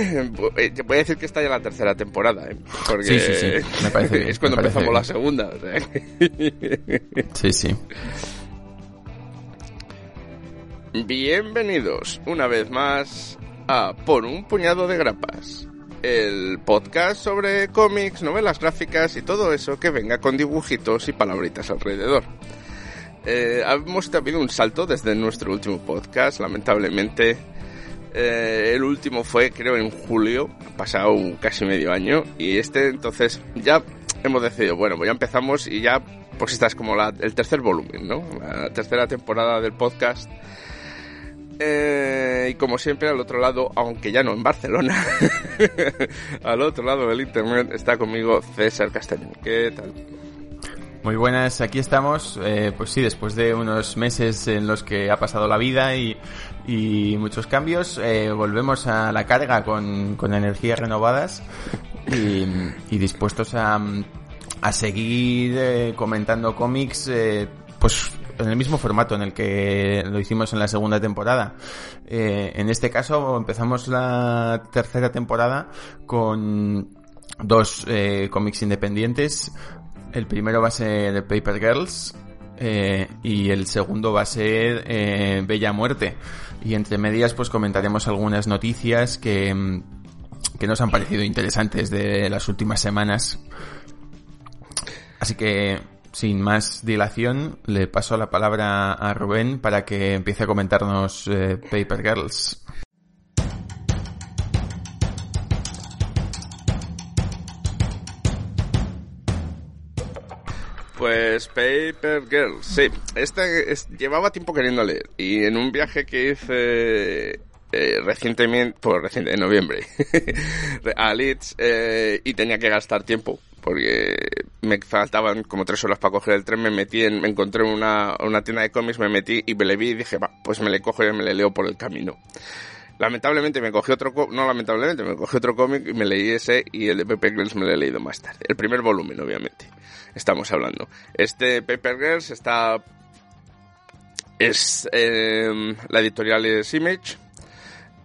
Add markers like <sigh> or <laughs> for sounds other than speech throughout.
<laughs> Voy a decir que está ya la tercera temporada, ¿eh? Porque Sí, sí, sí. Me <laughs> parece bien, es cuando me parece empezamos bien. la segunda. o sea. <laughs> Sí, sí. Bienvenidos una vez más a Por un puñado de grapas, el podcast sobre cómics, novelas gráficas y todo eso que venga con dibujitos y palabritas alrededor. Eh, hemos tenido un salto desde nuestro último podcast, lamentablemente. Eh, el último fue, creo, en julio, ha pasado casi medio año, y este entonces ya hemos decidido, bueno, pues ya empezamos y ya, pues esta es como el tercer volumen, ¿no? La tercera temporada del podcast. Eh, y como siempre, al otro lado, aunque ya no en Barcelona, <laughs> al otro lado del internet está conmigo César Castañón. ¿Qué tal? Muy buenas, aquí estamos. Eh, pues sí, después de unos meses en los que ha pasado la vida y, muchos cambios, eh, volvemos a la carga con, con energías renovadas y, dispuestos a, a seguir eh, comentando cómics, eh, pues en el mismo formato en el que lo hicimos en la segunda temporada. En este caso empezamos la tercera temporada con dos cómics independientes. El primero va a ser Paper Girls eh, y el segundo va a ser eh, Bella Muerte. Y entre medias pues comentaremos algunas noticias que, mm, que nos han parecido interesantes de las últimas semanas. Así que sin más dilación le paso la palabra a Rubén para que empiece a comentarnos eh, Paper Girls. Pues Paper Girl, sí. Este es- llevaba tiempo queriendo leer. Y en un viaje que hice eh, recientemente, pues reciente, en noviembre, <laughs> a Leeds, eh, y tenía que gastar tiempo. Porque me faltaban como tres horas para coger el tren, me metí en, me encontré una, una tienda de cómics, me metí y me le vi y dije, va, pues me le cojo y me le leo por el camino. Lamentablemente me cogí otro no lamentablemente, me cogí otro cómic y me leí ese y el de Paper Girls me lo he leído más tarde. El primer volumen, obviamente, estamos hablando. Este Paper Girls está... Es... eh, la editorial es Image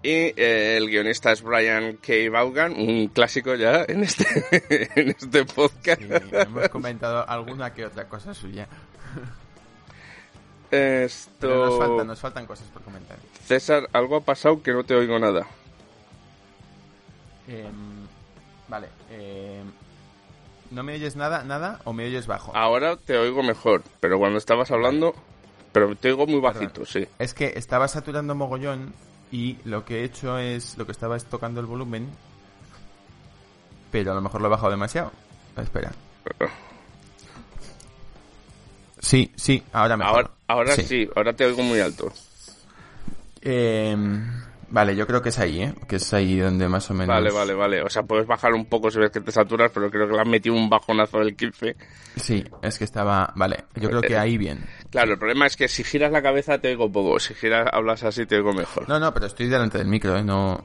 y eh, el guionista es Brian K. Vaughan, un clásico ya en este, <laughs> en este podcast. hemos comentado alguna que otra cosa suya. Esto... Pero nos faltan, nos faltan cosas por comentar. César, algo ha pasado que no te oigo nada. Em, vale. em, ¿No me oyes nada, nada o me oyes bajo? Ahora te oigo mejor, pero cuando estabas hablando... Pero te oigo muy bajito, sí. Es que estaba saturando mogollón y lo que he hecho es lo que estaba es tocando el volumen, pero a lo mejor lo he bajado demasiado. Espera. Sí, sí, ahora mejor. Ahora, ahora sí. ahora te oigo muy alto. Em, vale, yo creo que es ahí, ¿eh? Que es ahí donde más o menos... Vale, vale, vale. O sea, puedes bajar un poco si ves que te saturas, pero creo que le has metido un bajonazo del 15. Sí, es que estaba... Vale, yo creo que ahí bien. Claro, el problema es que si giras la cabeza te oigo poco. Si giras, hablas así te oigo mejor. No, no, pero estoy delante del micro, ¿eh? No...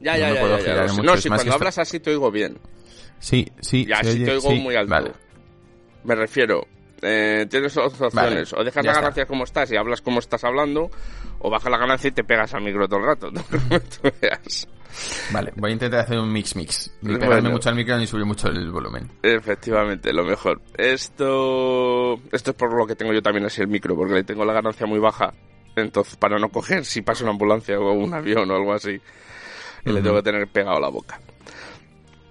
ya, no ya, ya, puedo ya, ya, No, si cuando hablas así te oigo bien. Sí, sí. Ya, si oye- te oigo sí, muy alto. Vale. Me refiero, eh, tienes dos opciones. Vale, o dejas la está. ganancia como estás y hablas como estás hablando, o bajas la ganancia y te pegas al micro todo el rato. <laughs> Tú veas. Vale, voy a intentar hacer un mix mix. Ni Bueno. pegarme mucho al micro ni subir mucho el volumen. Efectivamente, lo mejor. Esto, esto es por lo que tengo yo también así el micro, porque le tengo la ganancia muy baja. Entonces, para no coger si pasa una ambulancia o un avión o algo así, le tengo que tener pegado a la boca.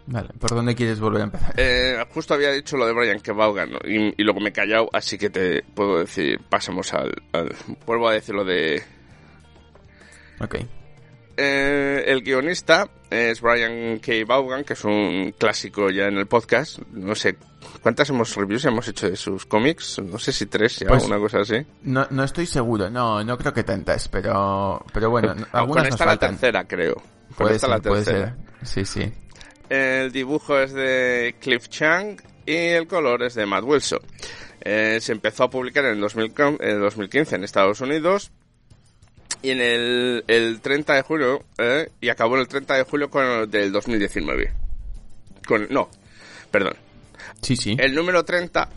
Vale, ¿por dónde quieres volver a empezar? Eh, justo había dicho lo de Brian que Vaughan ¿no? y, y luego me he callado, así que te puedo decir, pasemos al, al- vuelvo a decir lo de Ok. Eh, el guionista es Brian K. Vaughan, que es un clásico ya en el podcast. No sé cuántas hemos reviews hemos hecho de sus cómics. No sé si tres ya, Pues- una cosa así. No, no estoy seguro, no, no creo que tantas, pero, pero bueno, algunas con nos esta la faltan. tercera, creo. Pues Puede esta ser, la puede tercera. ser. Sí, sí. El dibujo es de Cliff Chang y el color es de Matt Wilson. Eh, se empezó a publicar en el 2000 en 2015 en Estados Unidos y en el, el 30 de julio eh, y acabó en el 30 de julio con, del 2019. Con, no, perdón. Sí, sí. El número 30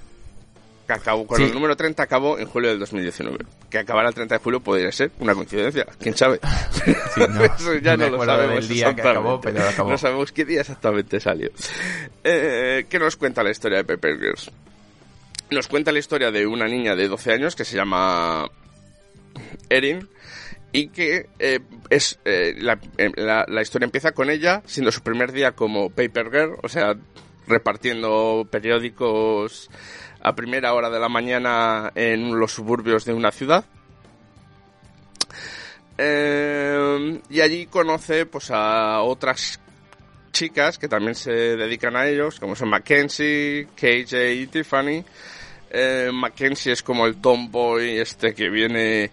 que acabó, con Sí. el número 30 acabó en julio del 2019. Que acabara el 30 de julio podría ser una coincidencia, quién sabe. Sí, no, <laughs> Eso ya no lo sabemos día que acabó, exactamente. pero acabó. No sabemos qué día exactamente salió. Eh, ¿Qué nos cuenta la historia de Paper Girls? Nos cuenta la historia de una niña de 12 años que se llama Erin y que eh, es eh, la, eh, la- la historia empieza con ella siendo su primer día como paper girl, o sea, repartiendo periódicos a primera hora de la mañana en los suburbios de una ciudad. Eh, y allí conoce pues a otras chicas que también se dedican a ellos, como son Mackenzie, KJ y Tiffany. Eh, Mackenzie es como el tomboy este que viene,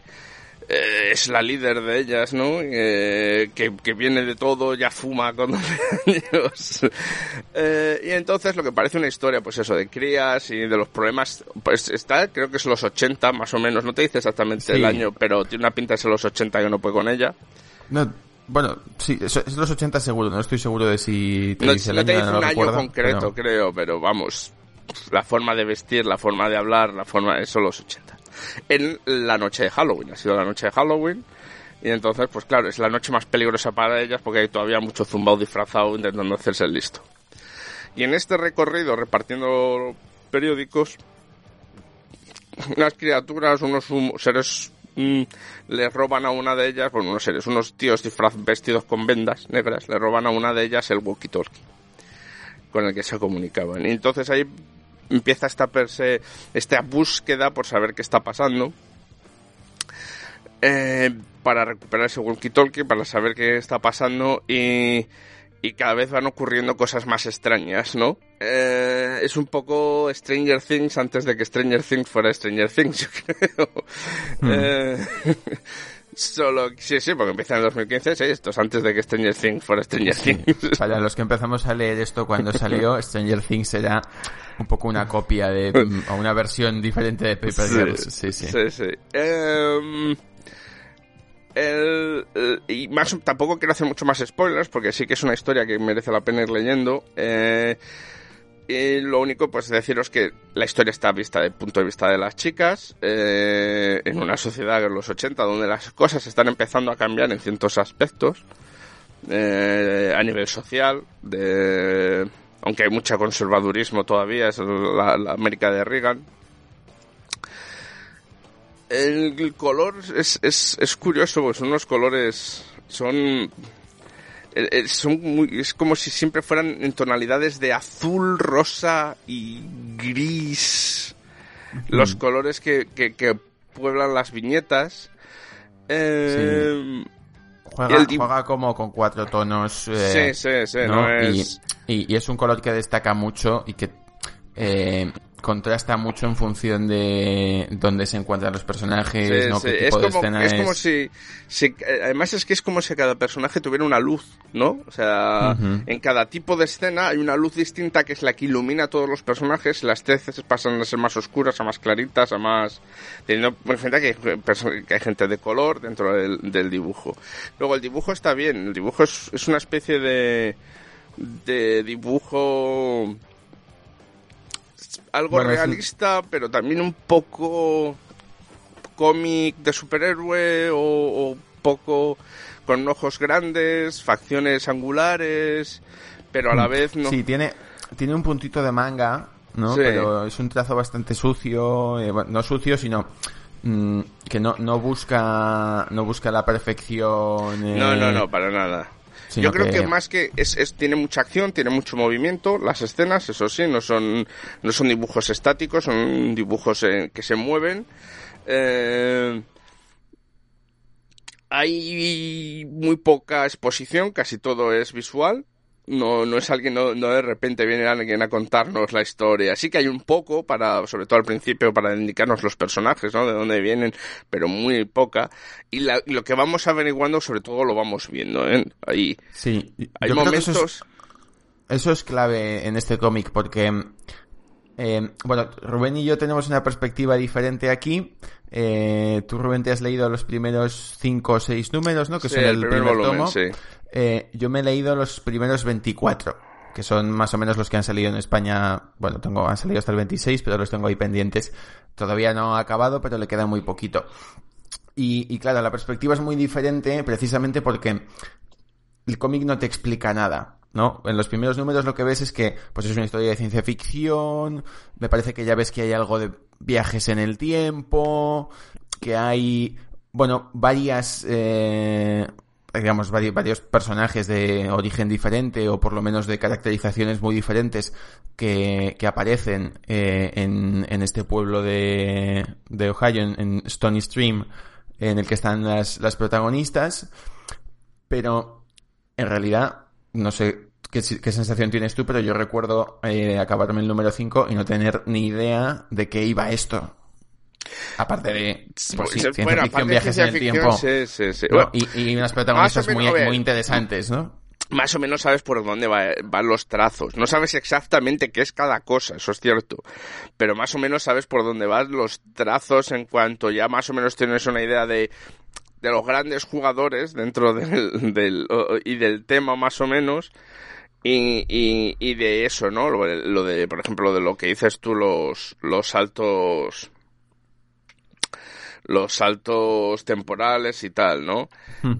eh, es la líder de ellas, ¿no? Eh, que, que viene de todo, ya fuma con <laughs> 12 años. Eh, y entonces lo que parece una historia, pues eso, de crías y de los problemas, pues está, creo que es los 80 más o menos, no te dice exactamente Sí. el año, pero tiene una pinta de ser los 80 que no puede con ella. No, bueno, sí, es, los 80 seguro, no estoy seguro de si te no, dice el no te año, dice no un año concreto, pero- creo, pero vamos, la forma de vestir, la forma de hablar, la forma, eso los 80. En la noche de Halloween, ha sido la noche de Halloween, y entonces, pues claro, es la noche más peligrosa para ellas porque hay todavía mucho zumbao disfrazado intentando hacerse el listo. Y en este recorrido, repartiendo periódicos, unas criaturas, unos seres mm, le roban a una de ellas, bueno, unos seres, unos tíos disfraz vestidos con vendas negras, le roban a una de ellas el walkie-talkie con el que se comunicaban. Y entonces ahí empieza esta perse, esta búsqueda por saber qué está pasando. eh, para recuperar ese walkie-talkie, para saber qué está pasando y, y cada vez van ocurriendo cosas más extrañas, ¿no? Eh, es un poco Stranger Things antes de que Stranger Things fuera Stranger Things, yo creo. Eh, <laughs> solo, sí, sí, porque empieza en 2015, sí, esto es antes de que Stranger Things fuera Stranger Things. Para los que empezamos a leer esto cuando salió, <laughs> Stranger Things era un poco una copia de, o una versión diferente de Paper Girls. Sí, sí. Sí, sí. Em, el- el- y más, tampoco quiero hacer mucho más spoilers, porque sí que es una historia que merece la pena ir leyendo. Eh, y lo único, pues deciros que la historia está vista desde el punto de vista de las chicas, eh, en una sociedad en los 80 donde las cosas están empezando a cambiar en ciertos aspectos, eh, a nivel social, de, aunque hay mucho conservadurismo todavía, es la, América de Reagan. El, color es, es, es curioso, pues son unos colores, son son muy, es como si siempre fueran en tonalidades de azul, rosa y gris. Los colores que, que, que pueblan las viñetas. Eh, Juega, El di- juega como con cuatro tonos. eh, sí, sí, sí, ¿no? no Y- es... y, y es un color que destaca mucho y que eh, contrasta mucho en función de dónde se encuentran los personajes, Sí, ¿no? sí, qué Es tipo de como, escena es como si, si- eh, Además es que es como si cada personaje tuviera una luz, ¿no? O sea, en cada tipo de escena hay una luz distinta que es la que ilumina a todos los personajes. Las veces pasan a ser más oscuras, a más claritas, a más... Teniendo en cuenta que hay, que hay gente de color dentro del, del dibujo. Luego el dibujo está bien. El dibujo es, es una especie de... de dibujo algo Bueno, realista, pero también un poco cómic de superhéroe o, o poco con ojos grandes, facciones angulares, pero a la vez no. Sí, tiene, tiene un puntito de manga, ¿no? Sí. Pero es un trazo bastante sucio, eh, bueno, no sucio, sino mm, que no, no busca no busca la perfección. eh, No, no, no, para nada. Yo creo que, más que es, es- tiene mucha acción, tiene mucho movimiento, las escenas, eso sí, no son no son dibujos estáticos, son dibujos eh, que se mueven. Eh, hay muy poca exposición, casi todo es visual. No, no es alguien, no, no de repente viene alguien a contarnos la historia. Sí que hay un poco para, sobre todo al principio, para indicarnos los personajes, ¿no? De dónde vienen, pero muy poca. Y lo que vamos averiguando, sobre todo, lo vamos viendo, ¿eh? Ahí. Sí. Hay momentos... Eso es, clave en este cómic porque, eh, bueno, Rubén y yo tenemos una perspectiva diferente aquí. Eh, tú, Rubén, te has leído los primeros cinco o seis números, ¿no? Que son el, primer, tomo. Sí. Eh, yo me he leído los primeros 24, que son más o menos los que han salido en España. Bueno, tengo, han salido hasta el 26, pero los tengo ahí pendientes. Todavía no ha acabado, pero le queda muy poquito. Y, y claro, la perspectiva es muy diferente precisamente porque el cómic no te explica nada. ¿No? En los primeros números lo que ves es que pues es una historia de ciencia ficción, me parece que ya ves que hay algo de viajes en el tiempo, que hay, bueno, varias eh, digamos, varios, personajes de origen diferente o por lo menos de caracterizaciones muy diferentes que, que aparecen eh, en, en, este pueblo de, de Ohio, en, Stony Stream, en el que están las, las protagonistas, pero en realidad, no sé qué, qué sensación tienes tú, pero yo recuerdo eh, acabarme el número 5 y no tener ni idea de qué iba esto. Aparte de pues, sí, ciencia ficción, viajes en el tiempo. y, unas protagonistas muy, muy interesantes, ¿no? Más o menos sabes por dónde van los trazos. No sabes exactamente qué es cada cosa, eso es cierto. Pero más o menos sabes por dónde van los trazos en cuanto ya más o menos tienes una idea de, de los grandes jugadores dentro del, <laughs> del y del tema más o menos. Y, y, y, de eso, ¿no? Lo, lo, de, por ejemplo, de lo que dices tú, los, los saltos los saltos temporales y tal, ¿no?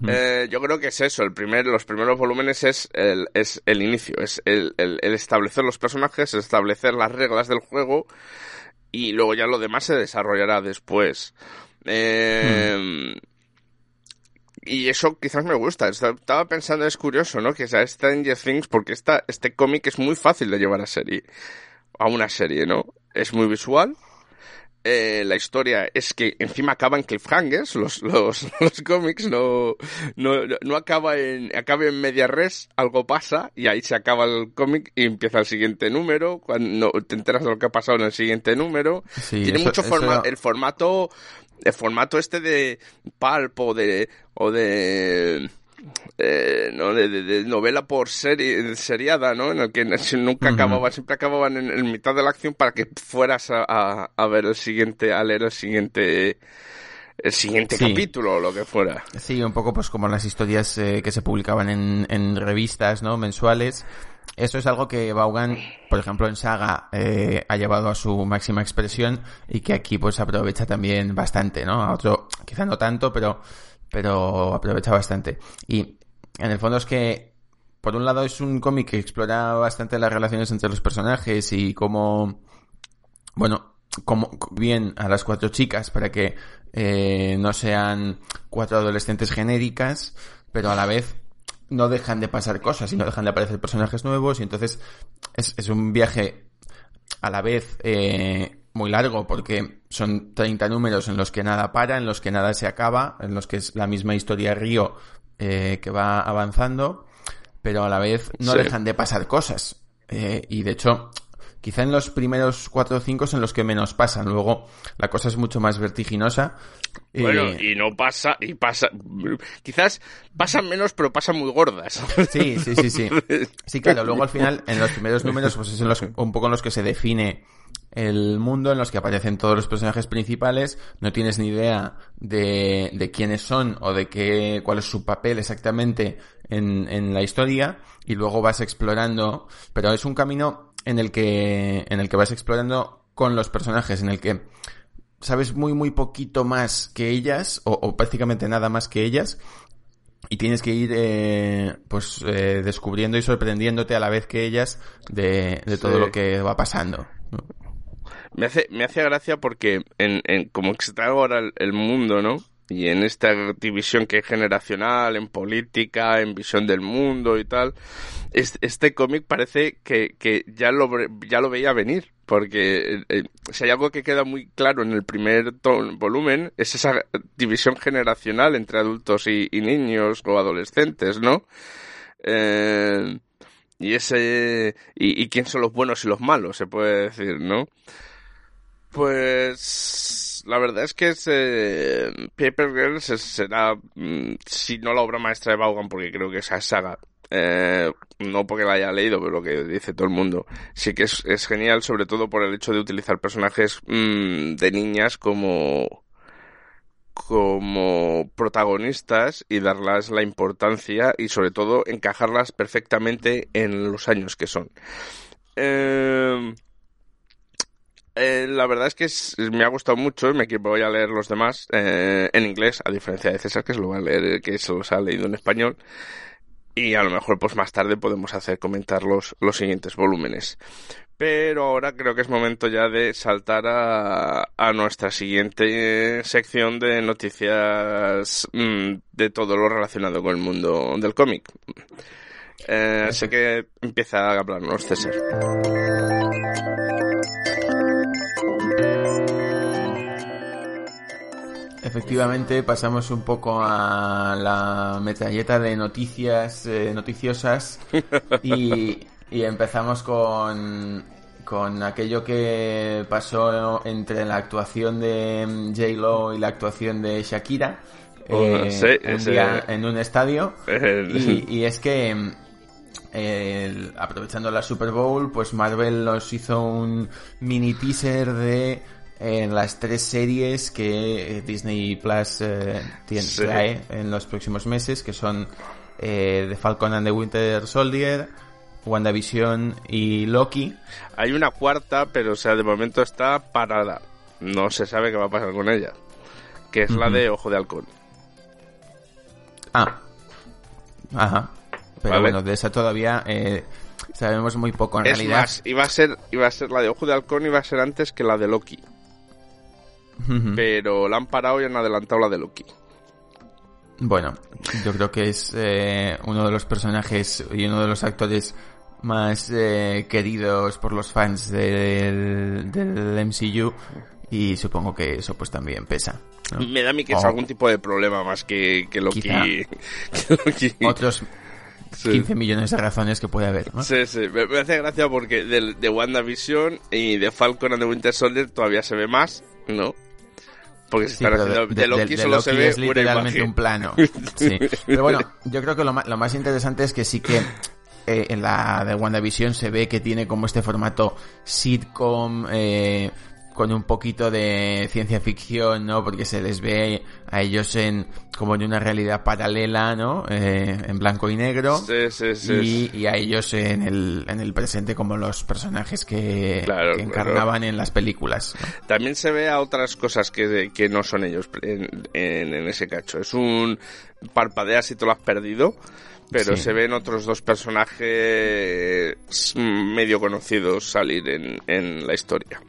eh, yo creo que es eso, el primer, los primeros volúmenes es el, es el inicio, es el, el, establecer los personajes, establecer las reglas del juego y luego ya lo demás se desarrollará después. Eh, Y eso quizás me gusta. Estaba pensando, es curioso, ¿no? Que sea Stranger Things, porque esta, este cómic es muy fácil de llevar a serie. A una serie, ¿no? Es muy visual, eh, la historia es que encima acaban cliffhangers, los, los, <laughs> los cómics no, no, no acaba en, acaba en media res, algo pasa y ahí se acaba el cómic y empieza el siguiente número, cuando te enteras de lo que ha pasado en el siguiente número. Tiene mucho forma, el formato, el formato este de pulp o de, o de, eh, ¿no? De, novela por serie, seriada, ¿no? En el que <laughs> nunca acababa, siempre acababan en, mitad de la acción para que fueras a, a, ver el siguiente, a leer el siguiente el siguiente capítulo o lo que fuera. Sí, un poco pues como las historias eh, que se publicaban en, en revistas, ¿no? Mensuales. Eso es algo que Vaughan, por ejemplo, en Saga eh, ha llevado a su máxima expresión y que aquí pues aprovecha también bastante, ¿no? A otro, quizá no tanto, pero pero aprovecha bastante. Y en el fondo es que, por un lado, es un cómic que explora bastante las relaciones entre los personajes y cómo, bueno, como bien a las cuatro chicas para que eh, no sean cuatro adolescentes genéricas, pero a la vez no dejan de pasar cosas y no dejan de aparecer personajes nuevos y entonces es, es un viaje a la vez eh, muy largo porque son 30 números en los que nada para, en los que nada se acaba, en los que es la misma historia Río eh, que va avanzando, pero a la vez no dejan de pasar cosas. Eh, y de hecho, quizá en los primeros 4 o 5 son los que menos pasan. Luego la cosa es mucho más vertiginosa. Bueno, y no pasa, y pasa, quizás pasan menos, pero pasan muy gordas. Sí, sí, sí, sí. <laughs> Sí, claro, luego al final, en los primeros números, pues es en los, un poco en los que se define el mundo en los que aparecen todos los personajes principales, no tienes ni idea de, de quiénes son o de qué, cuál es su papel exactamente en, en la historia, y luego vas explorando, pero es un camino en el que, en el que vas explorando con los personajes, en el que sabes muy muy poquito más que ellas, o, o prácticamente nada más que ellas, y tienes que ir eh, pues eh, descubriendo y sorprendiéndote a la vez que ellas de, de todo lo que va pasando. Me hace, me hace gracia porque en, en como está ahora el, mundo, ¿no? Y en esta división que es generacional, en política, en visión del mundo y tal, este, cómic parece que, que ya, lo, ya lo veía venir. Porque eh, eh, si hay algo que queda muy claro en el primer volumen, es esa división generacional entre adultos y, niños o adolescentes, ¿no? Eh, y ese y quién son los buenos y los malos, se puede decir, ¿no? Pues la verdad es que ese Paper Girls será, mm, si no la obra maestra de Vaughan, porque creo que esa saga, eh, no porque la haya leído, pero lo que dice todo el mundo, sí que es, es genial, sobre todo por el hecho de utilizar personajes mm, de niñas como como protagonistas y darlas la importancia y sobre todo encajarlas perfectamente en los años que son. Eh, eh, la verdad es que me ha gustado mucho, me voy a leer los demás eh, en inglés, a diferencia de César que se lo va a leer, que se los ha leído en español. Y a lo mejor pues más tarde podemos hacer comentar los, los siguientes volúmenes. Pero ahora creo que es momento ya de saltar a, a nuestra siguiente sección de noticias mm, de todo lo relacionado con el mundo del cómic. Eh, así que empieza a hablarnos, César. Efectivamente, pasamos un poco a la metralleta de noticias eh, noticiosas. Y, <laughs> y empezamos con, con aquello que pasó entre la actuación de J-Lo y la actuación de Shakira Oh, eh, sí, un ese- día en un estadio. y, y es que eh, el- aprovechando la Super Bowl pues Marvel nos hizo un mini teaser de eh, las tres series que eh, Disney Plus eh, tiene, Sí. trae en los próximos meses que son eh, The Falcon and the Winter Soldier WandaVision y Loki Hay una cuarta, pero o sea, de momento está parada. No se sabe qué va a pasar con ella. Que es la de Ojo de Halcón. Ah. Ajá. Pero Vale. bueno, de esa todavía eh, sabemos muy poco en es realidad. más, iba a ser, iba a ser la de Ojo de Halcón, iba a ser antes que la de Loki. Pero la han parado y han adelantado la de Loki. Bueno, yo creo que es eh, uno de los personajes y uno de los actores más eh, queridos por los fans del, del MCU y supongo que eso pues también pesa. ¿no? Me da a mí que es algún tipo de problema más que, que Loki. Quizá. <laughs> que Loki. Otros Sí. 15 millones de razones que puede haber. ¿no? Sí, sí, me, me hace gracia porque de, de WandaVision y de Falcon and the Winter Soldier todavía se ve más, ¿no? Porque se Sí, pero haciendo, de, Loki de solo se Loki ve es literalmente un plano. <laughs> Sí. Pero bueno, yo creo que lo, lo más interesante es que sí que eh, en la de WandaVision se ve que tiene como este formato sitcom eh, con un poquito de ciencia ficción, ¿no? Porque se les ve a ellos en como en una realidad paralela, ¿no? Eh, en blanco y negro. Sí, sí, sí. Y, y a ellos en el, en el presente como los personajes que, Claro, que claro. encarnaban en las películas. ¿no? También se ve a otras cosas que, que no son ellos en, en, en ese cacho. Es un parpadeas y te lo has perdido, pero Sí. se ven otros dos personajes medio conocidos salir en, en la historia.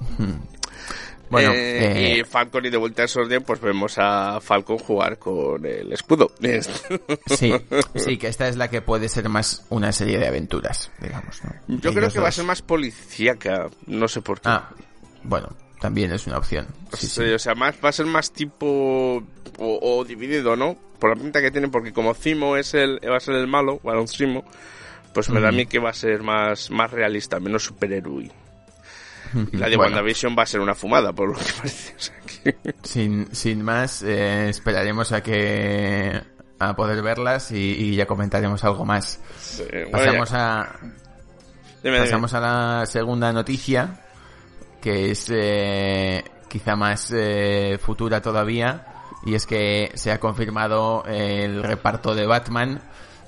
<laughs> Bueno, Eh, eh, y Falcon y de vuelta al Soldier, pues vemos a Falcon jugar con el escudo. <laughs> Sí, sí, que esta es la que puede ser más una serie de aventuras, digamos. ¿no? Yo creo que va a ser más policíaca, no sé por qué. Ah, bueno, también es una opción. Sí, Sí, sí. O sea, más, va a ser más tipo o, o dividido, ¿no? Por la pinta que tiene, porque como Zimo es el, va a ser el malo, Baron Zimo, pues me da a mí que va a ser más, más realista, menos superhéroe. Y la de <laughs> Bueno, WandaVision va a ser una fumada, por lo que parece. O sea, que- <laughs> sin, sin más, eh, esperaremos a que a poder verlas y, y ya comentaremos algo más. sí, bueno, Pasamos ya. a Dime, dime. pasamos a la segunda noticia, que es eh, quizá más eh, futura todavía, y es que se ha confirmado el reparto de Batman.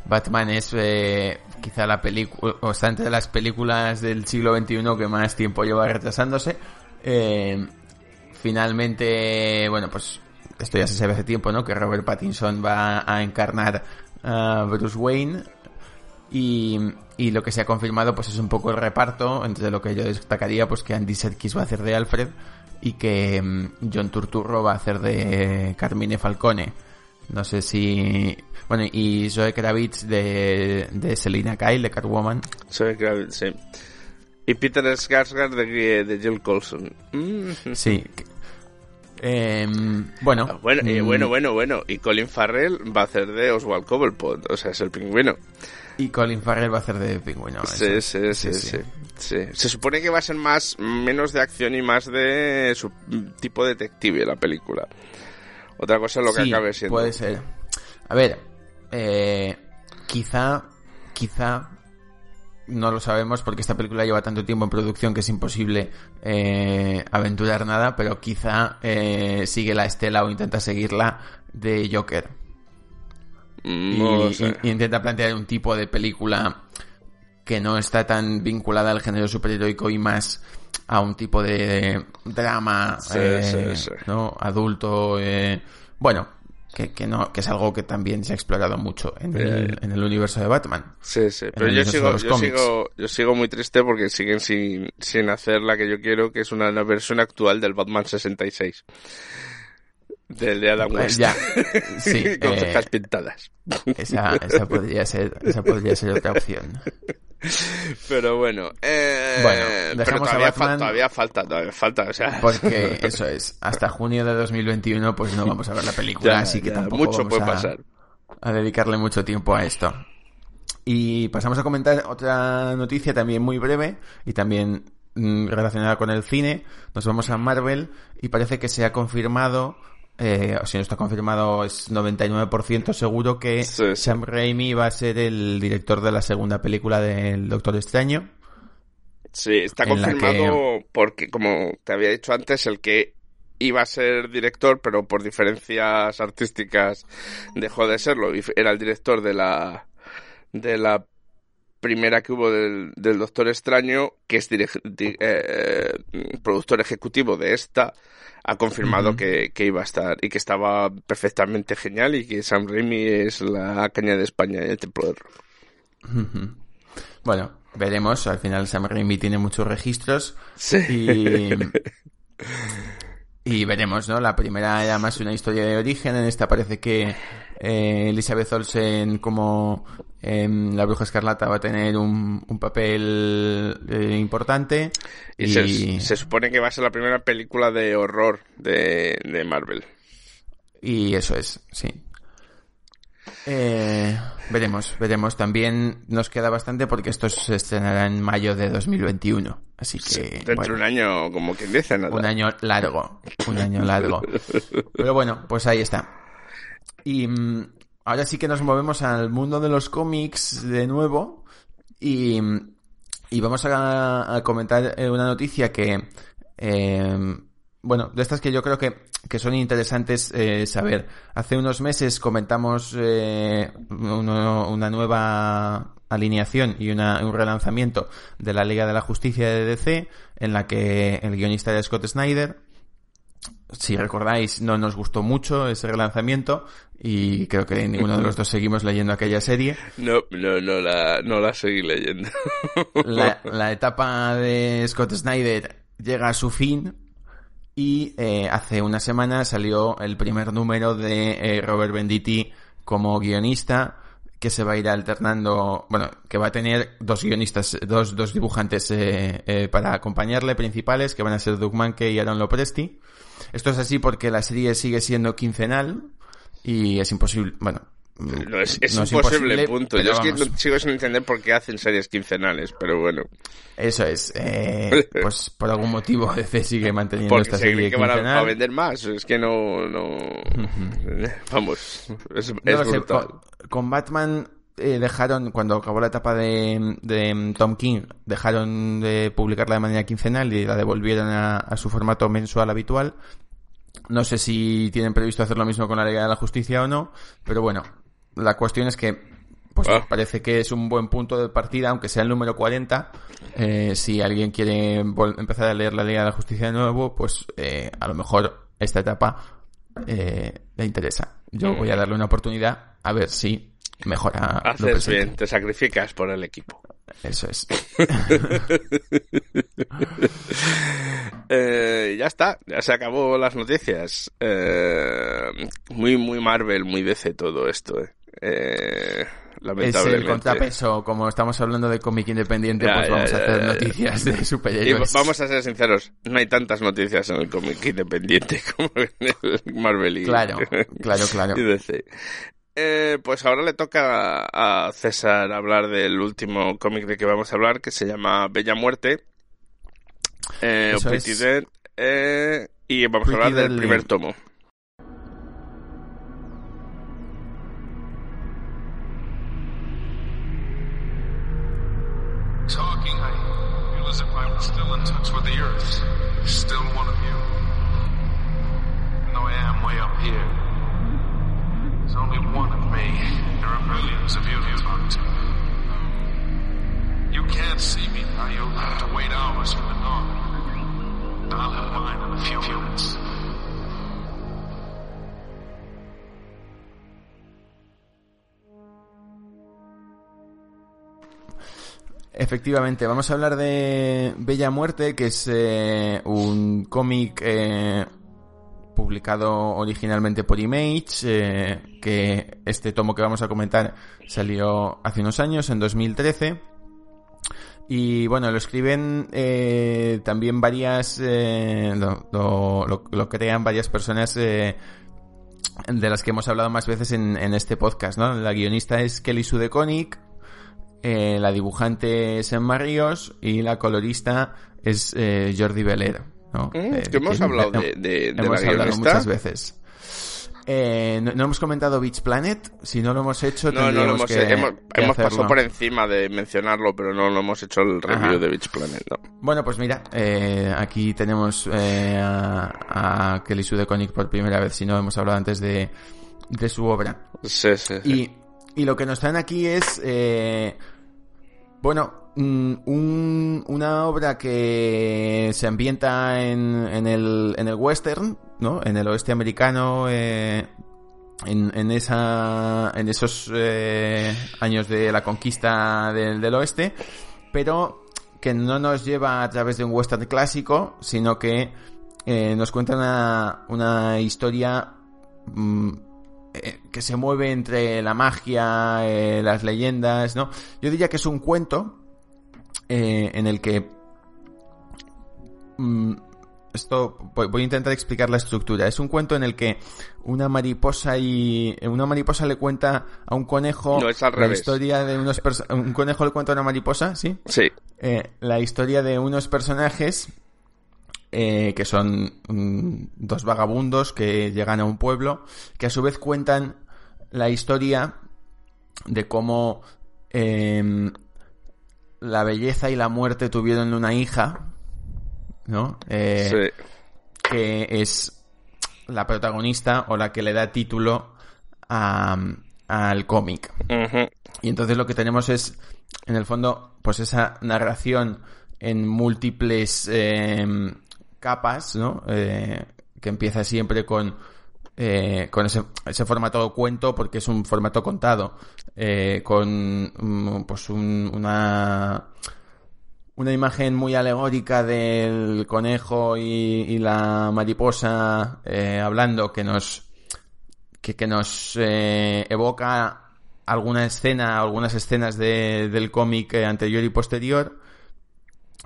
Batman es eh, quizá la película, o está entre las películas del siglo XXI que más tiempo lleva retrasándose. Eh, finalmente, bueno, pues esto ya se sabe hace tiempo, ¿no? Que Robert Pattinson va a encarnar a Bruce Wayne y, y lo que se ha confirmado pues es un poco el reparto, entre lo que yo destacaría pues que Andy Serkis va a hacer de Alfred y que mm, John Turturro va a hacer de Carmine Falcone. No sé si... Bueno, y Zoe Kravitz de, de Selina Kyle, de Catwoman. Soy Kravitz, sí. Y Peter Skarsgård de, de Jill Coulson. Mm, Sí, Em, bueno, Ah, Bueno, y mm, bueno, bueno, bueno. Y Colin Farrell va a hacer de Oswald Cobblepot, o sea, es el pingüino. Y Colin Farrell va a hacer de pingüino. Sí, sí, sí, sí. Se supone que va a ser más, menos de acción y más de su tipo detective la película. Otra cosa es lo que Sí, acabe siendo. Puede ser. A ver, eh, quizá, quizá, no lo sabemos porque esta película lleva tanto tiempo en producción que es imposible eh, aventurar nada, pero quizá eh, sigue la estela o intenta seguirla de Joker. Mm, y intenta plantear un tipo de película que no está tan vinculada al género superheroico y más a un tipo de drama Sí, eh, sí, sí. ¿no? adulto eh, bueno que, que no que es algo que también se ha explorado mucho en, el, en el universo de Batman Sí, sí, pero yo sigo, yo sigo, yo sigo muy triste porque siguen sin, sin hacer la que yo quiero, que es una, una versión actual del Batman 66. Del de Adam Eh, West. ya sí <laughs> Con eh, cejas pintadas. esa, esa podría ser esa podría ser otra opción Pero bueno, eh, Bueno, pero dejamos a todavía, fa- Batman. todavía falta, todavía falta, o sea, porque eso es hasta junio de 2021 pues no vamos a ver la película ya, así que ya, tampoco mucho vamos puede a- pasar. a dedicarle mucho tiempo a esto. Y pasamos a comentar otra noticia también muy breve y también mm, relacionada con el cine. Nos vamos a Marvel y parece que se ha confirmado, eh, o si no está confirmado es 99% seguro que Sí, sí. Sam Raimi va a ser el director de la segunda película del Doctor Extraño. Sí, está confirmado porque, como te había dicho antes, el que iba a ser director, pero por diferencias artísticas dejó de serlo. Y era el director de la de la primera que hubo del, del Doctor Extraño, que es di- eh, productor ejecutivo de esta, ha confirmado que, que iba a estar y que estaba perfectamente genial y que Sam Raimi es la caña de España y el templo del rock. Bueno, veremos. Al final Sam Raimi tiene muchos registros Sí. y, y veremos, ¿no? La primera era más una historia de origen. En esta parece que eh, Elizabeth Olsen como em, la bruja escarlata va a tener un, un papel eh, importante. Y, se, se supone que va a ser la primera película de horror de, de Marvel. Y eso es, sí. Eh, veremos, veremos. También nos queda bastante porque esto se estrenará en mayo de 2021. Así que. Dentro bueno, un año, como quien dice, nada. un año largo. Un año largo. <laughs> Pero bueno, pues ahí está. Y mm, ahora sí que nos movemos al mundo de los cómics de nuevo. Y, vamos a, comentar eh, una noticia que. eh, bueno, de estas que yo creo que, que son interesantes eh, saber. Hace unos meses comentamos eh, una nueva alineación y una- un relanzamiento de la Liga de la Justicia de DC, en la que el guionista Scott Snyder. Si recordáis, no nos gustó mucho ese relanzamiento y creo que ninguno de los dos seguimos leyendo aquella serie. No, no, no la, no la seguí leyendo. <laughs> La, la etapa de Scott Snyder llega a su fin y eh, hace una semana salió el primer número de eh, Robert Benditti como guionista que se va a ir alternando, bueno, que va a tener dos guionistas, dos, dos dibujantes eh, para acompañarle principales, que van a ser Doug Mankey y Aaron Lopresti. Esto es así porque la serie sigue siendo quincenal y es imposible, bueno, No, es, es no imposible, punto. Yo es que no- sigo sin entender por qué hacen series quincenales, pero bueno. Eso es. eh, <laughs> pues por algún motivo <laughs> DC sigue manteniendo Porque esta se serie que van a, quincenal. a vender más. Es que no, no... Vamos, es, No es sé, con Batman eh, dejaron, cuando acabó la etapa de, de Tom King, dejaron de publicarla de manera quincenal y la devolvieron a, a su formato mensual habitual. No sé si tienen previsto hacer lo mismo con la Liga de la Justicia o no, pero bueno, la cuestión es que pues Ah. parece que es un buen punto de partida, aunque sea el número 40. Eh, si alguien quiere empezar a leer la Liga de la Justicia de nuevo, pues eh, a lo mejor esta etapa eh, le interesa. Yo voy a darle una oportunidad a ver si mejora. Haces bien, te sacrificas por el equipo. Eso es. <laughs> Eh, ya está, ya se acabó las noticias. Eh, muy, muy Marvel, muy DC todo esto. eh. Eh, Es lamentablemente. el contrapeso, como estamos hablando de cómic independiente, Ya, pues ya, vamos a hacer noticias de Y superhéroes. vamos a ser sinceros, no hay tantas noticias en el cómic independiente <laughs> como en el Marvel y, Claro, claro, claro. y DC. Eh, pues ahora le toca a César hablar del último cómic de que vamos a hablar, que se llama Bella Muerte. Eh, o Eso Pretty es. Dead, eh, y vamos a hablar del primer tomo. Efectivamente, vamos a hablar de Bella Muerte, que es eh, un cómic eh, publicado originalmente por Image, eh, que este tomo que vamos a comentar salió hace unos años, en 2013. Y bueno, lo escriben también varias, eh, lo, lo- crean varias personas de las que hemos hablado más veces en, este podcast, ¿no? La guionista es Kelly eh, la dibujante es Emma Ríos y la colorista es eh, Jordi Belair. ¿no? Mm, Eh, que hemos hablado de, de, de la hablado muchas veces. Eh, no, no hemos comentado Beach Planet. Si no lo hemos hecho, No, no lo hemos, que, hemos, que hemos pasado por encima de mencionarlo, pero no lo hemos hecho el review Ajá. de Beach Planet, no. Bueno, pues mira, eh, aquí tenemos eh, a, a Kelly Sue DeConnick por primera vez, si no hemos hablado antes de, de su obra. Sí, sí, sí. Y, y lo que nos traen aquí es, eh, bueno, mm, un- una obra que se ambienta en, en, el, en el western, ¿no? En el oeste americano, eh, en, en, esa, en esos eh, años de la conquista del, del oeste, pero que no nos lleva a través de un western clásico, sino que eh, nos cuenta una, una historia mm, eh, que se mueve entre la magia, eh, las leyendas, ¿no? Yo diría que es un cuento eh, en el que mm, esto voy, a intentar explicar la estructura. Es un cuento en el que una mariposa y una mariposa le cuenta a un conejo No, es al la revés. historia de unos un conejo le cuenta a una mariposa, ¿sí? Sí, eh, la historia de unos personajes eh, que son mm, dos vagabundos que llegan a un pueblo, que a su vez cuentan la historia de cómo em, la belleza y la muerte tuvieron una hija, ¿no? Eh, sí. que es la protagonista o la que le da título a- al cómic. Y entonces lo que tenemos es, en el fondo, pues esa narración en múltiples eh, capas, ¿no? Eh, que empieza siempre con, eh, con ese, ese formato cuento, porque es un formato contado, eh, con mm, pues un- una una imagen muy alegórica del conejo y, la mariposa eh, hablando que nos que, que nos eh, evoca alguna escena, algunas escenas de- del cómic anterior y posterior.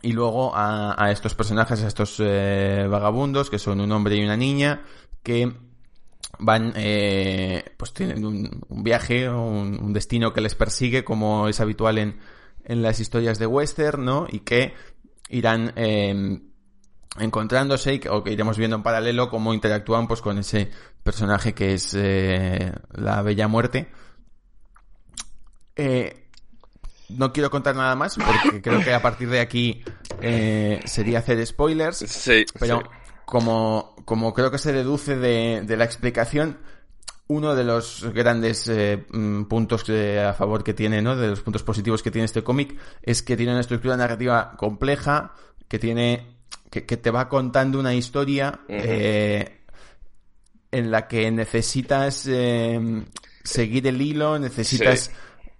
Y luego a, estos personajes, a estos eh, vagabundos, que son un hombre y una niña, que van, eh, pues tienen un, viaje un, un destino que les persigue, como es habitual en, en las historias de western, ¿no? Y que irán eh, encontrándose y que, o que iremos viendo en paralelo cómo interactúan pues con ese personaje que es eh, la Bella Muerte. Eh, no quiero contar nada más porque creo que a partir de aquí eh, sería hacer spoilers. Sí, Pero sí. como, como creo que se deduce de, de la explicación, uno de los grandes eh, mm, puntos que- a favor que tiene, ¿no? De los puntos positivos que tiene este cómic es que tiene una estructura narrativa compleja, que tiene, que, que te va contando una historia eh, en la que necesitas eh, seguir el hilo, necesitas Sí.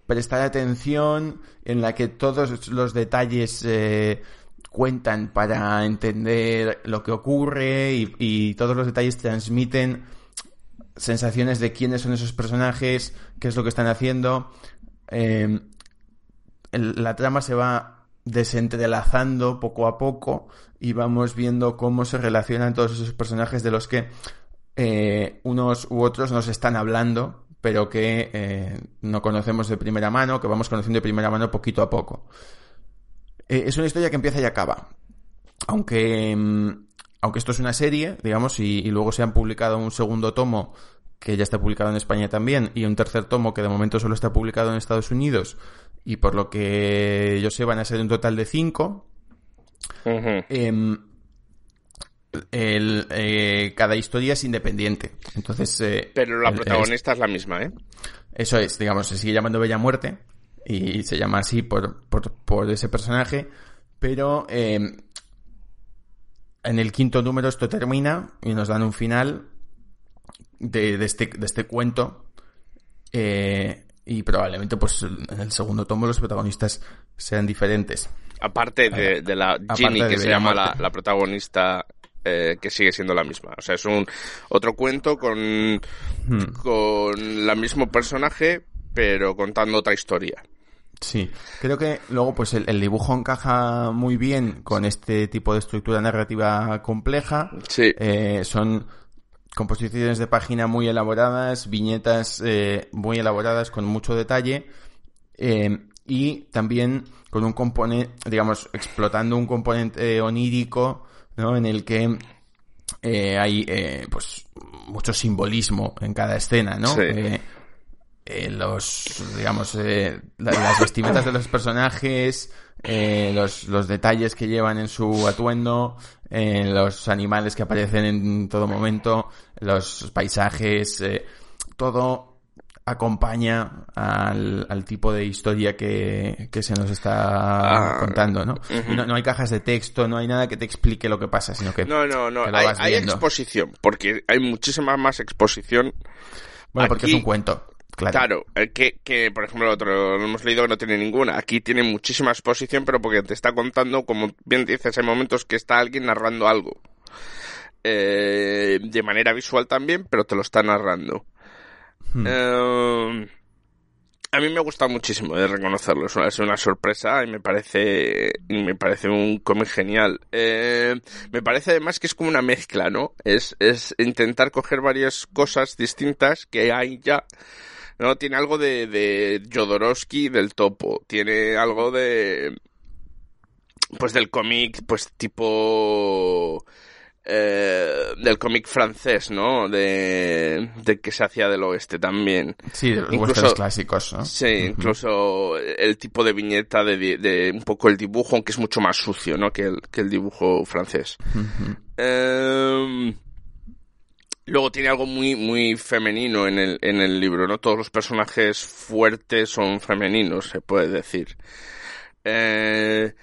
Prestar atención, en la que todos los detalles eh, cuentan para entender lo que ocurre y, todos los detalles transmiten sensaciones de quiénes son esos personajes, qué es lo que están haciendo. el- la trama se va desentrelazando poco a poco y vamos viendo cómo se relacionan todos esos personajes de los que eh, unos u otros nos están hablando, pero que eh, no conocemos de primera mano, que vamos conociendo de primera mano poquito a poco. Eh, es una historia que empieza y acaba. Aunque, mm, aunque esto es una serie, digamos, y, y luego se han publicado un segundo tomo que ya está publicado en España también, y un tercer tomo que de momento solo está publicado en Estados Unidos, y por lo que yo sé van a ser un total de cinco. Em, el, eh, cada historia es independiente. Entonces. eh, Pero la el- protagonista es la misma, ¿eh? eso es, digamos, se sigue llamando Bella Muerte y se llama así por, por, por ese personaje, pero eh, en el quinto número esto termina y nos dan un final de, de este, de este cuento eh, y probablemente pues en el segundo tomo los protagonistas sean diferentes. Aparte de, de la Ginny, que se llama la, la protagonista, eh, que sigue siendo la misma. O sea, es un otro cuento con, Hmm. con el mismo personaje, pero contando otra historia. Sí, creo que luego pues el, el dibujo encaja muy bien con este tipo de estructura narrativa compleja. Sí. Eh, son composiciones de página muy elaboradas, viñetas eh, muy elaboradas con mucho detalle eh, y también con un componente, digamos, explotando un componente eh, onírico, ¿no? En el que eh, hay, eh, pues, mucho simbolismo en cada escena, ¿no? Sí. Eh, eh, los, digamos, eh, la- las vestimentas de los personajes, eh, los, los detalles que llevan en su atuendo, eh, los animales que aparecen en todo momento, los paisajes, eh, todo acompaña al, al tipo de historia que, que se nos está Ah, contando, ¿no? no, no hay cajas de texto, no hay nada que te explique lo que pasa, sino que... No, no, no. Hay, exposición, porque hay muchísima más exposición. Bueno, porque es un cuento, claro. Claro, eh, que, que por ejemplo el otro lo hemos leído que no tiene ninguna. Aquí tiene muchísima exposición, pero porque te está contando, como bien dices, hay momentos que está alguien narrando algo. Eh, de manera visual también, pero te lo está narrando. Hmm. Eh, a mí me gusta muchísimo de reconocerlo, es una, es una sorpresa y me parece, me parece un cómic genial. Eh, me parece además que es como una mezcla, ¿no? Es, es intentar coger varias cosas distintas que hay ya. ¿no? Tiene algo de, de Jodorowsky del topo, tiene algo de, pues del cómic, pues tipo, eh, del cómic francés, ¿no? De, de que se hacía del oeste también. Sí, de los Incluso- clásicos, ¿no? Sí, incluso el tipo de viñeta de, de un poco el dibujo, aunque es mucho más sucio, ¿no? Que el, que el dibujo francés. Em, luego tiene algo muy, muy femenino en el, en el libro, ¿no? Todos los personajes fuertes son femeninos, se puede decir. Eh,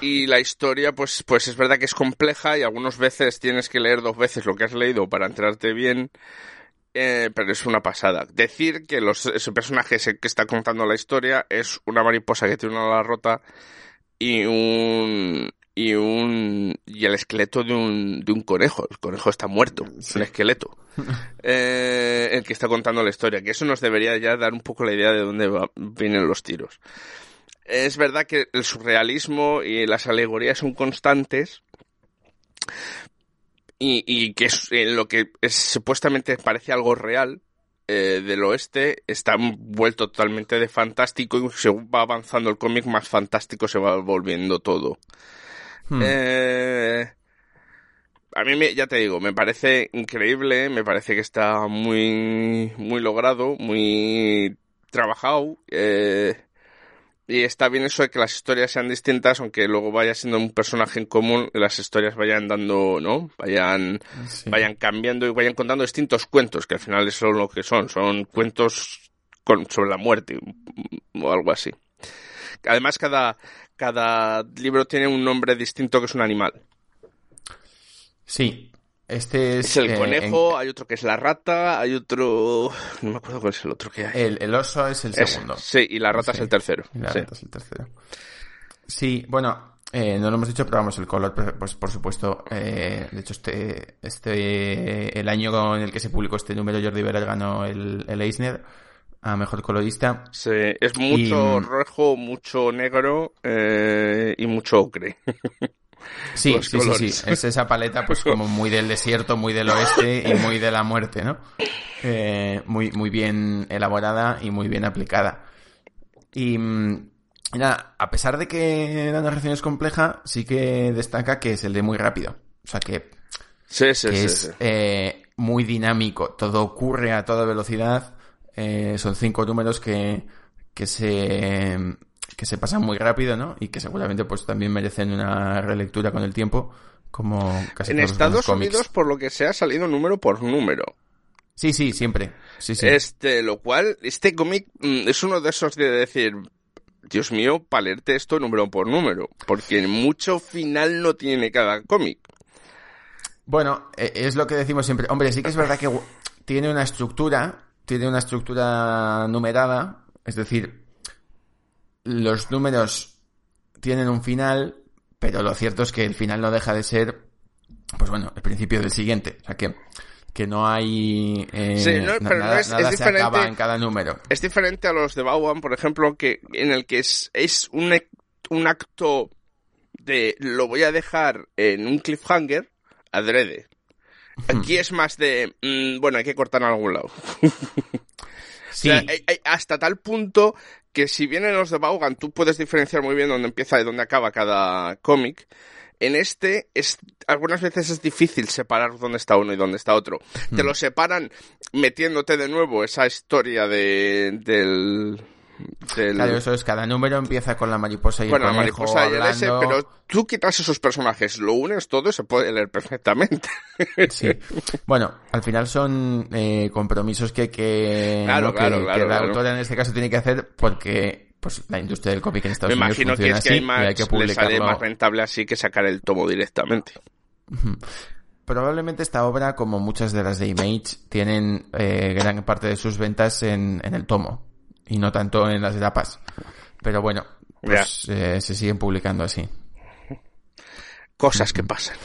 y la historia, pues, pues es verdad que es compleja y algunas veces tienes que leer dos veces lo que has leído para enterarte bien. Eh, pero es una pasada. Decir que los, ese personaje ese que está contando la historia es una mariposa que tiene una ala rota y un y un y el esqueleto de un, de un conejo. El conejo está muerto, el esqueleto. <laughs> Eh, el que está contando la historia. Que eso nos debería ya dar un poco la idea de dónde va- vienen los tiros. Es verdad que el surrealismo y las alegorías son constantes. Y, y que es, eh, lo que es, supuestamente parece algo real eh, del oeste está vuelto totalmente de fantástico y según va avanzando el cómic más fantástico se va volviendo todo. Hmm. Eh, a mí, me, ya te digo, me parece increíble, me parece que está muy, muy logrado, muy trabajado. eh, y está bien eso de que las historias sean distintas, aunque luego vaya siendo un personaje en común, las historias vayan dando, ¿no? Vayan, Sí. vayan cambiando y vayan contando distintos cuentos, que al final eso es lo que son, son cuentos con, sobre la muerte o algo así. Además, cada, cada libro tiene un nombre distinto que es un animal. Sí, este es... Es el eh, conejo, hay otro que es la rata, hay otro... No me acuerdo cuál es el otro que hay. el, el oso es el segundo. Sí, y la rata Sí. es el tercero. Y la sí. rata es el tercero. Sí, bueno, eh, no lo hemos dicho, pero vamos, el color, pues, pues, por supuesto, eh, de hecho, este, este, el año en el que se publicó este número, Jordi Veras ganó el, el Eisner, a mejor colorista. Sí, es mucho Y- rojo, mucho negro eh, y mucho ocre. <laughs> Sí, Los sí, sí, colores. sí. Es esa paleta, pues como muy del desierto, muy del oeste y muy de la muerte, ¿no? Eh, muy, muy bien elaborada y muy bien aplicada. Y, mm, nada, a pesar de que la narración es compleja, sí que destaca que es el de muy rápido. O sea que, Sí, sí, que sí. es eh, muy dinámico. Todo ocurre a toda velocidad. Eh, son cinco números que, que se que se pasan muy rápido, ¿no? Y que seguramente pues también merecen una relectura con el tiempo, como casi En todos Estados. Unidos, por lo que sea, ha salido número por número. Sí, sí, siempre. Sí, sí. Este, lo cual, este cómic mm, es uno de esos de decir, Dios mío, para leerte esto número por número, porque mucho final no tiene cada cómic. Bueno, eh, es lo que decimos siempre. Hombre, sí que es verdad que tiene una estructura, tiene una estructura numerada, es decir, los números tienen un final, pero lo cierto es que el final no deja de ser, pues bueno, el principio del siguiente. O sea que, que no hay... eh, Sí, no, na- pero no nada, es- es nada se diferente. acaba en cada número. Es diferente a los de Bauman, por ejemplo, que en el que es, es un, ac- un acto de lo voy a dejar en un cliffhanger adrede. Aquí <laughs> es más de, mm, bueno, hay que cortar en algún lado. <laughs> Sí, O sea, hasta tal punto que si bien en los de Vaughan tú puedes diferenciar muy bien dónde empieza y dónde acaba cada cómic, en este es algunas veces es difícil separar dónde está uno y dónde está otro. Te lo separan metiéndote de nuevo esa historia de, del... del claro, eso es, cada número empieza con la mariposa y bueno, el la conejo mariposa y el ese, hablando. pero tú quitas esos personajes, lo unes todo y se puede leer perfectamente. <laughs> Sí. Bueno, al final son eh, compromisos que, que, Claro, ¿no? que- claro, que claro, la claro. autora en este caso tiene que hacer porque pues la industria del cómic en Estados Me Unidos imagino que es que hay más, hay que le sale más rentable así que sacar el tomo directamente. Probablemente esta obra, como muchas de las de Image, tienen eh, gran parte de sus ventas en, en el tomo y no tanto en las grapas. Pero bueno, pues eh, se siguen publicando así. Cosas que pasan.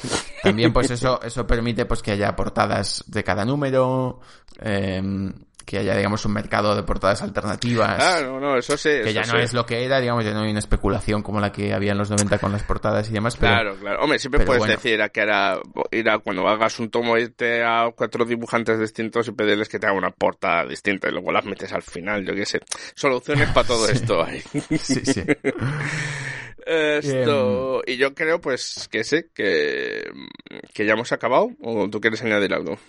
También pues <laughs> eso, eso permite pues que haya portadas de cada número, em, que haya digamos un mercado de portadas alternativas. Ah, no, no, eso sí. que eso ya no sí. es lo que era, digamos, ya no hay una especulación como la que había en los 90 con las portadas y demás, pero Claro, claro. Hombre, siempre puedes bueno. decir a que era ir a cuando hagas un tomo irte a cuatro dibujantes distintos y pedirles que te hagan una portada distinta y luego las metes al final, yo qué sé. Soluciones para todo <laughs> esto hay. <laughs> sí, sí. <laughs> Esto, Em. y yo creo pues que sí, que, que ya hemos acabado o tú quieres añadir algo.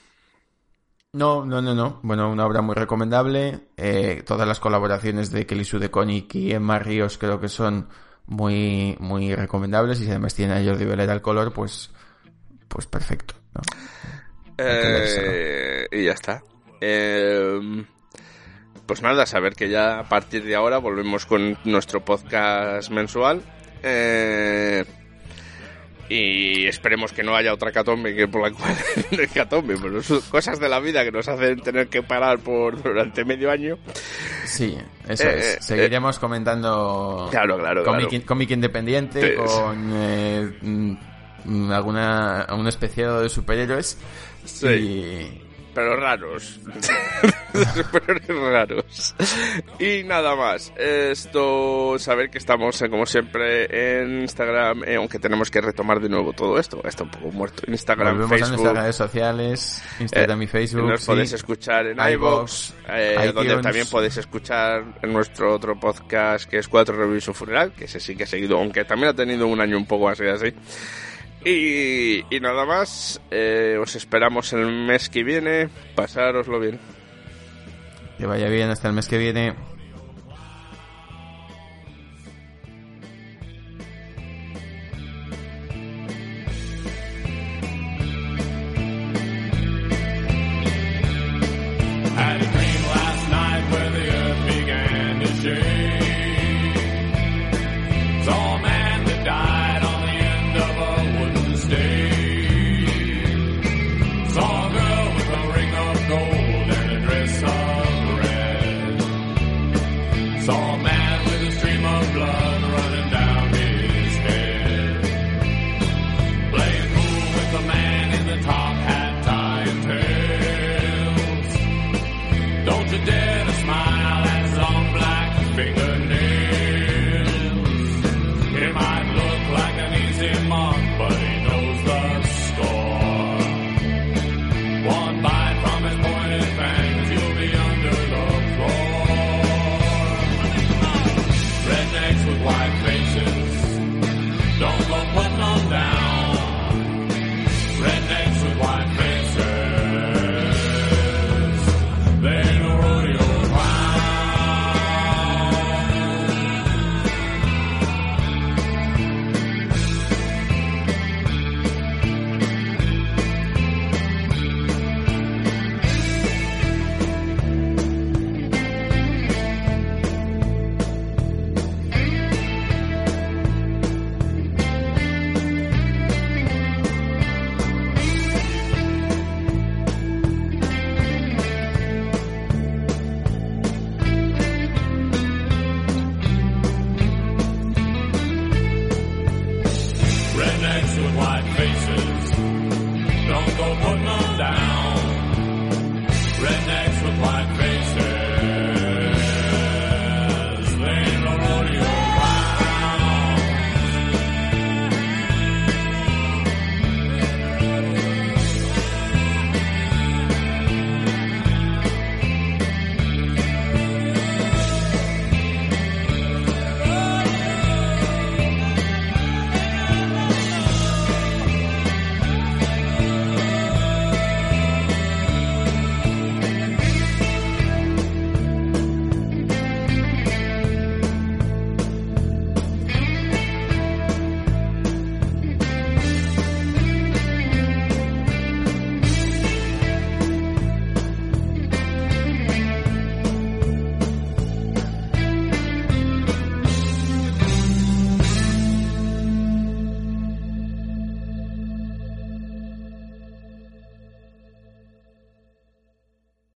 No, no, no, no. Bueno, una obra muy recomendable. Eh, todas las colaboraciones de Kelly Sue y Emma Ríos creo que son muy, muy recomendables y si además tiene a Jordi Velera al color, pues, pues perfecto. Eh, y ya está. Eh, pues nada, saber que ya a partir de ahora volvemos con nuestro podcast mensual. Eh, y esperemos que no haya otra catombe que por la cual <laughs> catombe, pero son cosas de la vida que nos hacen tener que parar por durante medio año. Sí, eso Eh, es. eh, Seguiremos comentando Claro, claro, cómic, claro. cómic independiente con eh, mm, alguna un especial de superhéroes. Sí. Y pero raros. <laughs> Superhéroes raros. Y nada más. Esto, saber que estamos, eh, como siempre, en Instagram, eh, aunque tenemos que retomar de nuevo todo esto. Está un poco muerto. Instagram, volvemos a Facebook. nuestras redes sociales, Instagram eh, y Facebook. Nos sí. podéis escuchar en eh, donde también podéis escuchar en nuestro otro podcast que es Cuatro Reviews of Funeral, que ese sí que ha seguido, aunque también ha tenido un año un poco así así. Y, nada más, eh, os esperamos el mes que viene, pasároslo bien. Que vaya bien hasta el mes que viene.